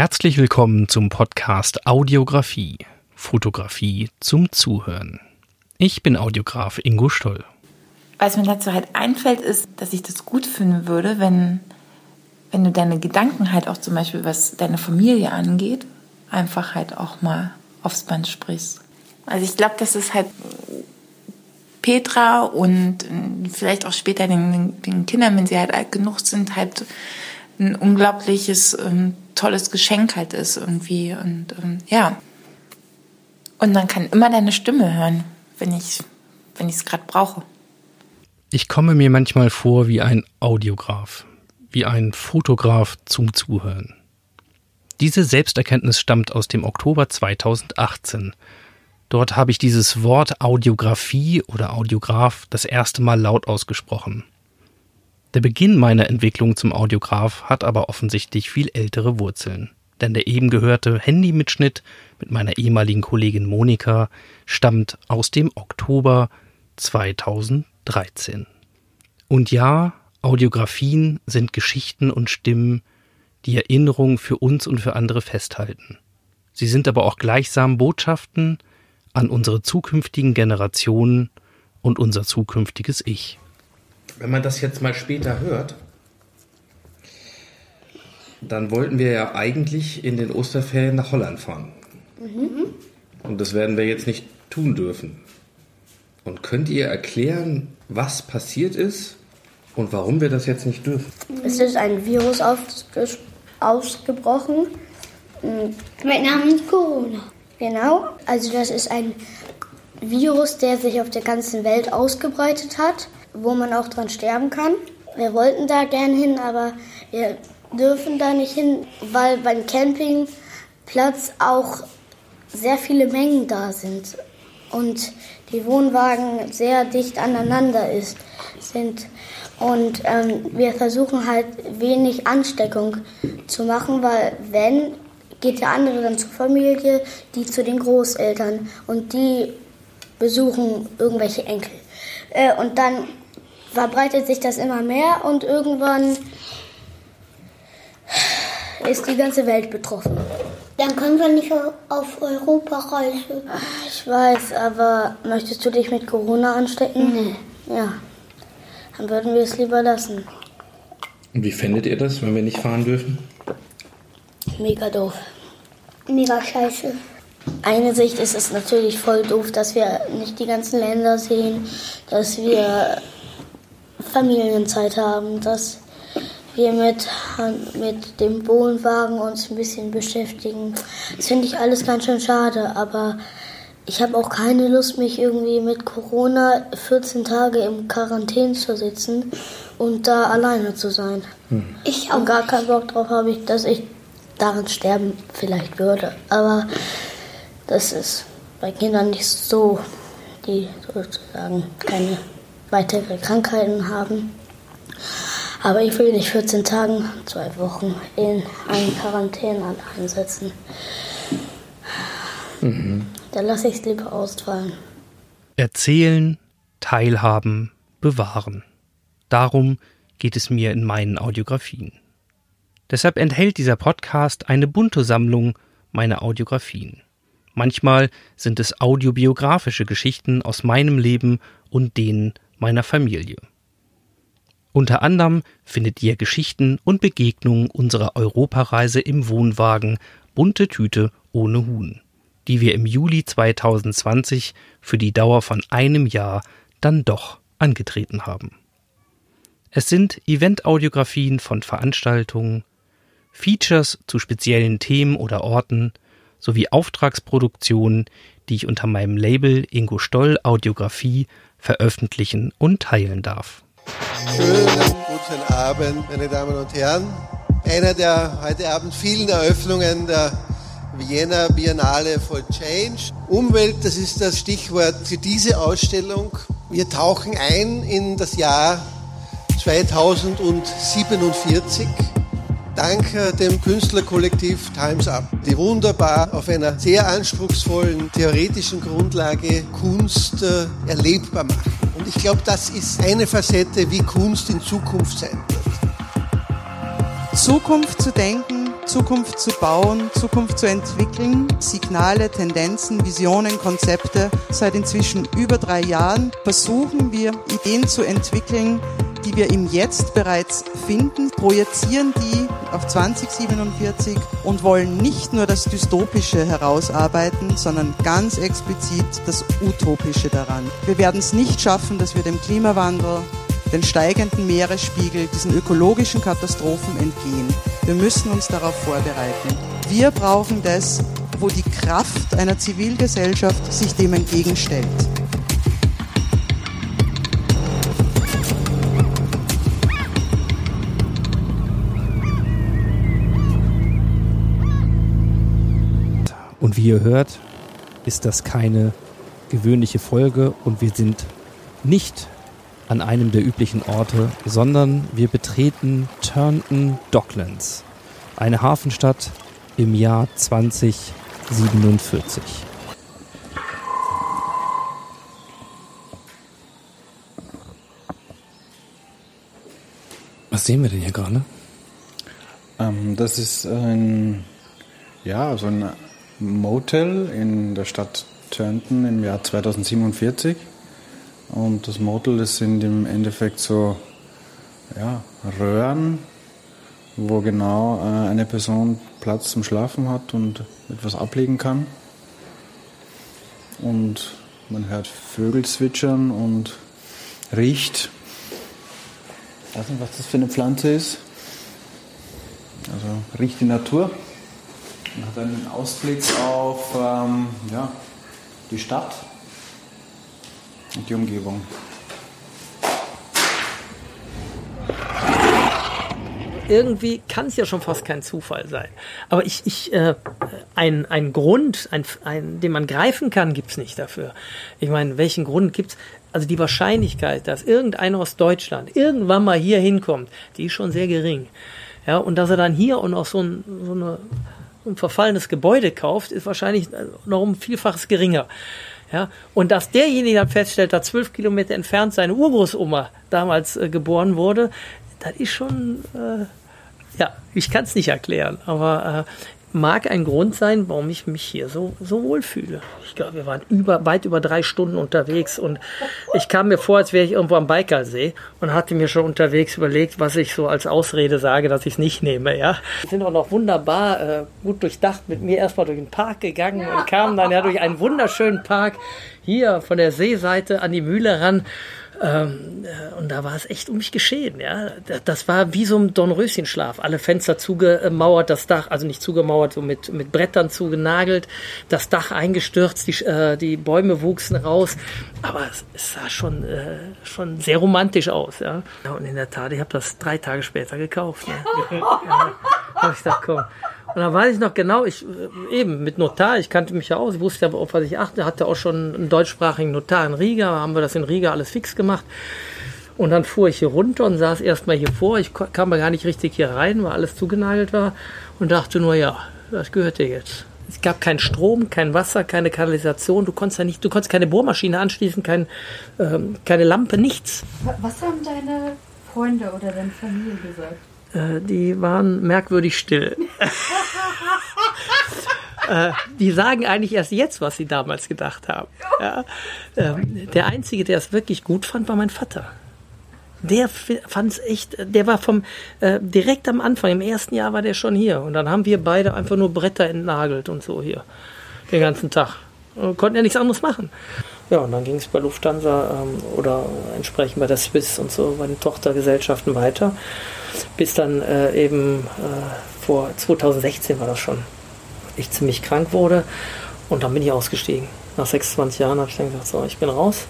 Herzlich willkommen zum Podcast Audiografie. Fotografie zum Zuhören. Ich bin Audiograf Ingo Stoll. Was mir dazu halt einfällt, ist, dass ich das gut finden würde, wenn, wenn du deine Gedanken halt auch zum Beispiel, was deine Familie angeht, einfach halt auch mal aufs Band sprichst. Also ich glaube, dass es halt Petra und vielleicht auch später den, den Kindern, wenn sie halt alt genug sind, halt ein unglaubliches, ähm, tolles Geschenk halt ist irgendwie. Und ähm, ja. Und man kann immer deine Stimme hören, wenn ich wenn ich es gerade brauche. Ich komme mir manchmal vor wie ein Audiograf, wie ein Fotograf zum Zuhören. Diese Selbsterkenntnis stammt aus dem Oktober 2018. Dort habe ich dieses Wort Audiografie oder Audiograf das erste Mal laut ausgesprochen. Der Beginn meiner Entwicklung zum Audiograf hat aber offensichtlich viel ältere Wurzeln. Denn der eben gehörte Handymitschnitt mit meiner ehemaligen Kollegin Monika stammt aus dem Oktober 2013. Und ja, Audiografien sind Geschichten und Stimmen, die Erinnerungen für uns und für andere festhalten. Sie sind aber auch gleichsam Botschaften an unsere zukünftigen Generationen und unser zukünftiges Ich wenn man das jetzt mal später hört, dann wollten wir ja eigentlich in den Osterferien nach Holland fahren. Mhm. Und das werden wir jetzt nicht tun dürfen. Und könnt ihr erklären, was passiert ist und warum wir das jetzt nicht dürfen? Es ist ein Virus ausgebrochen mit Namen Corona. Genau, also das ist ein Virus, der sich auf der ganzen Welt ausgebreitet hat wo man auch dran sterben kann. Wir wollten da gern hin, aber wir dürfen da nicht hin, weil beim Campingplatz auch sehr viele Mengen da sind und die Wohnwagen sehr dicht aneinander ist, sind. Und ähm, wir versuchen halt wenig Ansteckung zu machen, weil wenn, geht der andere dann zur Familie, die zu den Großeltern und die besuchen irgendwelche Enkel. Äh, und dann verbreitet sich das immer mehr und irgendwann ist die ganze Welt betroffen. Dann können wir nicht auf Europa reisen. Ich weiß, aber möchtest du dich mit Corona anstecken? Nee. Ja. Dann würden wir es lieber lassen. Und wie findet ihr das, wenn wir nicht fahren dürfen? Mega doof. Mega scheiße. Eine Sicht ist es natürlich voll doof, dass wir nicht die ganzen Länder sehen, dass wir Familienzeit haben, dass wir mit, mit dem Wohnwagen uns ein bisschen beschäftigen. Das finde ich alles ganz schön schade, aber ich habe auch keine Lust, mich irgendwie mit Corona 14 Tage im Quarantäne zu sitzen und da alleine zu sein. Hm. Ich auch. gar keinen Bock drauf habe ich, dass ich daran sterben vielleicht würde. Aber das ist bei Kindern nicht so, die sozusagen keine weitere Krankheiten haben. Aber ich will nicht 14 Tagen, zwei Wochen in einen Quarantäne einsetzen. Mhm. Da lasse ich es lieber ausfallen. Erzählen, teilhaben, bewahren. Darum geht es mir in meinen Audiografien. Deshalb enthält dieser Podcast eine bunte Sammlung meiner Audiografien. Manchmal sind es audiobiografische Geschichten aus meinem Leben und denen meiner Familie. Unter anderem findet ihr Geschichten und Begegnungen unserer Europareise im Wohnwagen Bunte Tüte ohne Huhn, die wir im Juli 2020 für die Dauer von einem Jahr dann doch angetreten haben. Es sind Event-Audiografien von Veranstaltungen, Features zu speziellen Themen oder Orten sowie Auftragsproduktionen, die ich unter meinem Label Ingo Stoll Audiografie veröffentlichen und teilen darf. Schönen guten Abend, meine Damen und Herren. Einer der heute Abend vielen Eröffnungen der Vienna Biennale for Change. Umwelt, das ist das Stichwort für diese Ausstellung. Wir tauchen ein in das Jahr 2047 dank dem Künstlerkollektiv Times Up, die wunderbar auf einer sehr anspruchsvollen theoretischen Grundlage Kunst äh, erlebbar machen. Und ich glaube, das ist eine Facette, wie Kunst in Zukunft sein wird. Zukunft zu denken, Zukunft zu bauen, Zukunft zu entwickeln, Signale, Tendenzen, Visionen, Konzepte. Seit inzwischen über drei Jahren versuchen wir, Ideen zu entwickeln, die wir im Jetzt bereits finden, projizieren die auf 2047 und wollen nicht nur das Dystopische herausarbeiten, sondern ganz explizit das Utopische daran. Wir werden es nicht schaffen, dass wir dem Klimawandel, den steigenden Meeresspiegel, diesen ökologischen Katastrophen entgehen. Wir müssen uns darauf vorbereiten. Wir brauchen das, wo die Kraft einer Zivilgesellschaft sich dem entgegenstellt. Und wie ihr hört, ist das keine gewöhnliche Folge und wir sind nicht an einem der üblichen Orte, sondern wir betreten Turnton Docklands, eine Hafenstadt im Jahr 2047. Was sehen wir denn hier gerade? Ähm, das ist ein, ja, so ein Motel in der Stadt Turnton im Jahr 2047. Und das Motel, das sind im Endeffekt so ja, Röhren, wo genau äh, eine Person Platz zum Schlafen hat und etwas ablegen kann. Und man hört Vögel zwitschern und riecht. Ich weiß nicht, was das für eine Pflanze ist. Also riecht die Natur und hat einen Ausblick auf ähm, ja, die Stadt und die Umgebung. irgendwie kann es ja schon fast kein Zufall sein. Aber ich, ich äh, ein, ein Grund, ein, ein, den man greifen kann, gibt's nicht dafür. Ich meine, welchen Grund gibt's? Also die Wahrscheinlichkeit, dass irgendeiner aus Deutschland irgendwann mal hier hinkommt, die ist schon sehr gering. Ja, und dass er dann hier und auch so ein, so eine, ein verfallenes Gebäude kauft, ist wahrscheinlich noch um Vielfaches geringer. Ja, und dass derjenige dann feststellt, dass zwölf Kilometer entfernt seine Urgroßoma damals äh, geboren wurde, das ist schon, äh, ja, ich kann es nicht erklären, aber äh, mag ein Grund sein, warum ich mich hier so, so wohl fühle. Ich glaube, wir waren über, weit über drei Stunden unterwegs und ich kam mir vor, als wäre ich irgendwo am Baikalsee und hatte mir schon unterwegs überlegt, was ich so als Ausrede sage, dass ich es nicht nehme. Ja, wir sind auch noch wunderbar äh, gut durchdacht mit mir erstmal durch den Park gegangen und kamen dann ja durch einen wunderschönen Park hier von der Seeseite an die Mühle ran ähm, äh, und da war es echt um mich geschehen. Ja, das war wie so ein Dornröschenschlaf. Alle Fenster zugemauert, das Dach, also nicht zugemauert, so mit mit Brettern zugenagelt, das Dach eingestürzt, die, äh, die Bäume wuchsen raus. Aber es, es sah schon äh, schon sehr romantisch aus. Ja, ja und in der Tat, ich habe das drei Tage später gekauft. Ne? ja, ich gedacht, komm. Und dann weiß ich noch genau, ich äh, eben mit Notar, ich kannte mich ja aus, ich wusste ja, auf was ich achte, hatte auch schon einen deutschsprachigen Notar in Riga, haben wir das in Riga alles fix gemacht. Und dann fuhr ich hier runter und saß erstmal hier vor. Ich kam aber gar nicht richtig hier rein, weil alles zugenagelt war und dachte nur, ja, das gehört dir jetzt. Es gab keinen Strom, kein Wasser, keine Kanalisation. Du konntest ja nicht, du konntest keine Bohrmaschine anschließen, kein, ähm, keine Lampe, nichts. Was haben deine Freunde oder deine Familie gesagt? Äh, die waren merkwürdig still. äh, die sagen eigentlich erst jetzt, was sie damals gedacht haben. Ja? Ähm, der Einzige, der es wirklich gut fand, war mein Vater. Der fand es echt, der war vom, äh, direkt am Anfang, im ersten Jahr war der schon hier. Und dann haben wir beide einfach nur Bretter entnagelt und so hier. Den ganzen Tag. Und konnten ja nichts anderes machen. Ja, und dann ging es bei Lufthansa ähm, oder entsprechend bei der Swiss und so, bei den Tochtergesellschaften weiter bis dann äh, eben äh, vor 2016 war das schon, ich ziemlich krank wurde und dann bin ich ausgestiegen. Nach 26 Jahren habe ich dann gesagt, so, ich bin raus.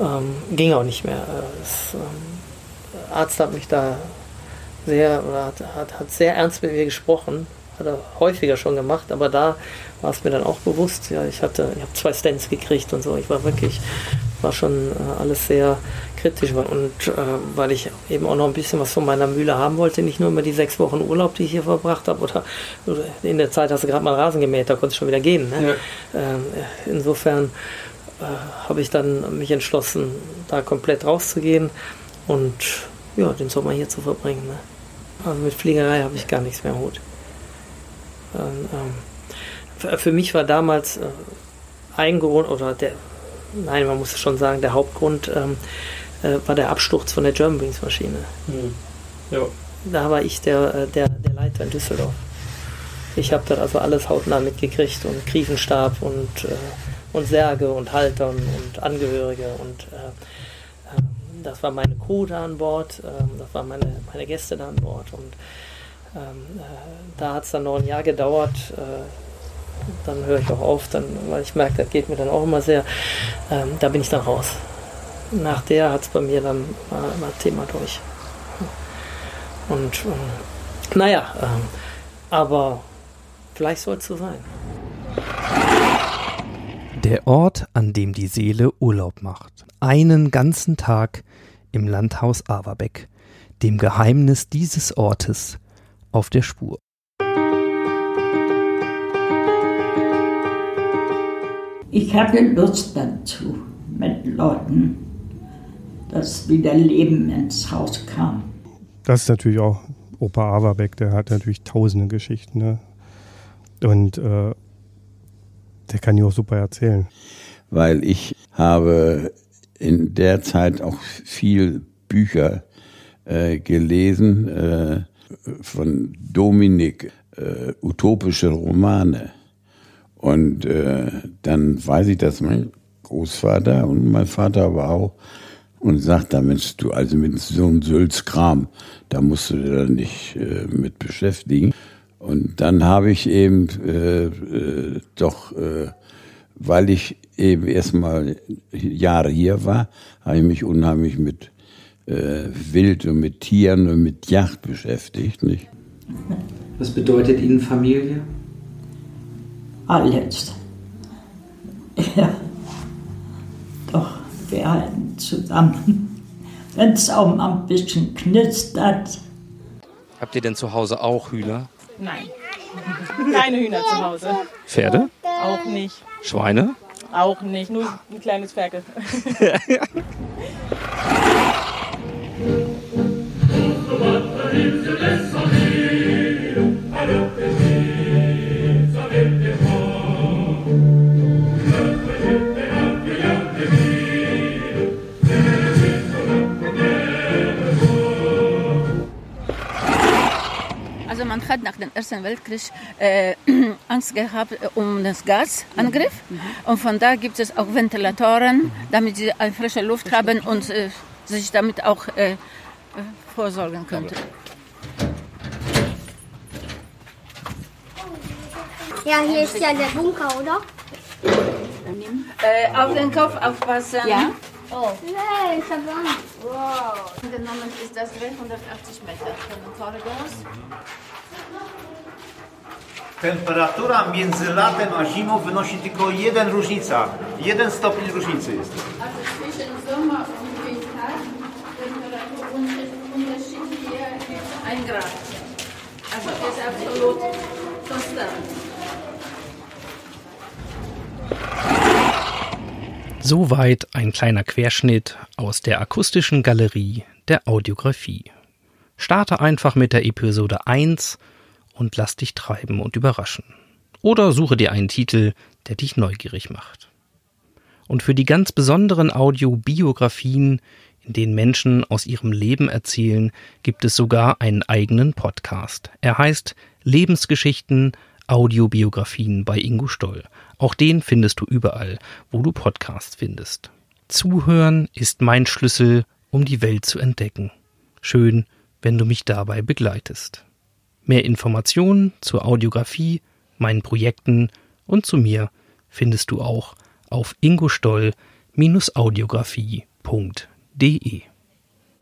Ähm, ging auch nicht mehr. Äh, das, ähm, Arzt hat mich da sehr, oder hat, hat, hat sehr ernst mit mir gesprochen, hat er häufiger schon gemacht, aber da war es mir dann auch bewusst. Ja, ich hatte, ich habe zwei Stents gekriegt und so. Ich war wirklich, war schon äh, alles sehr kritisch. Und äh, weil ich eben auch noch ein bisschen was von meiner Mühle haben wollte, nicht nur immer die sechs Wochen Urlaub, die ich hier verbracht habe, oder, oder in der Zeit hast du gerade mal Rasen gemäht, da konntest du schon wieder gehen. Ne? Ja. Ähm, insofern äh, habe ich dann mich entschlossen, da komplett rauszugehen und ja, den Sommer hier zu verbringen. Ne? Also mit Fliegerei habe ich gar nichts mehr im Hut. Ähm, für mich war damals äh, ein Grund, oder der, nein, man muss schon sagen, der Hauptgrund ähm, äh, war der Absturz von der Germanwings Maschine. Mhm. Ja. Da war ich der, äh, der, der Leiter in Düsseldorf. Ich habe dort also alles hautnah mitgekriegt und Kriefenstab und, äh, und Särge und Halter und, Angehörige und äh, äh, das war meine Crew da an Bord, ähm, das waren meine, meine Gäste da an Bord und ähm, äh, da hat es dann noch ein Jahr gedauert. Äh, dann höre ich auch auf, dann, weil ich merke, das geht mir dann auch immer sehr. Ähm, da bin ich dann raus. Nach der hat es bei mir dann mal, mal Thema durch. Und ähm, naja, ähm, aber vielleicht soll es so sein. Der Ort, an dem die Seele Urlaub macht. Einen ganzen Tag im Landhaus Averbeck, dem Geheimnis dieses Ortes auf der Spur. Ich hatte Lust dazu, mit Leuten, dass wieder Leben ins Haus kam. Das ist natürlich auch Opa Averbeck, der hat natürlich tausende Geschichten. Ne? Und äh, der kann die auch super erzählen. Weil ich habe in der Zeit auch viel Bücher äh, gelesen äh, von Dominik, äh, utopische Romane. Und äh, dann weiß ich, dass mein Großvater und mein Vater aber auch und sagt da, Mensch, du also mit so einem Sülzkram, da musst du dich dann nicht äh, mit beschäftigen. Und dann habe ich eben äh, äh, doch, äh, weil ich eben erstmal Jahre hier war, habe ich mich unheimlich mit äh, Wild und mit Tieren und mit Yacht beschäftigt. Nicht? Was bedeutet Ihnen Familie? Alles. Ja. Doch, wir halten zusammen. Wenn es auch mal ein bisschen knistert. Habt ihr denn zu Hause auch Hühner? Nein. Keine Hühner zu Hause. Pferde? Auch nicht. Schweine? Auch nicht. Nur ein kleines Ferkel. Also man hat nach dem Ersten Weltkrieg äh, Angst gehabt äh, um das Gasangriff. Mhm. Und von da gibt es auch Ventilatoren, damit sie eine frische Luft haben und äh, sich damit auch äh, vorsorgen könnte. Ja, hier ist ja der Bunker, oder? Äh, auf den Kopf aufpassen. Ja. Oh. Nee, ich Angst. Wow. Genommen ist das 380 Meter von den Korridors. Temperatura między latem a zimą wynosi tylko jeden różnica. Jeden stopień różnicy jest. 1 Grad. Also das ist absolut konstant. Soweit ein kleiner Querschnitt aus der akustischen Galerie der Audiographie. Starte einfach mit der Episode 1 und lass dich treiben und überraschen. Oder suche dir einen Titel, der dich neugierig macht. Und für die ganz besonderen Audiobiografien, denen Menschen aus ihrem Leben erzählen, gibt es sogar einen eigenen Podcast. Er heißt Lebensgeschichten Audiobiografien bei Ingo Stoll. Auch den findest du überall, wo du Podcasts findest. Zuhören ist mein Schlüssel, um die Welt zu entdecken. Schön, wenn du mich dabei begleitest. Mehr Informationen zur Audiografie, meinen Projekten und zu mir findest du auch auf de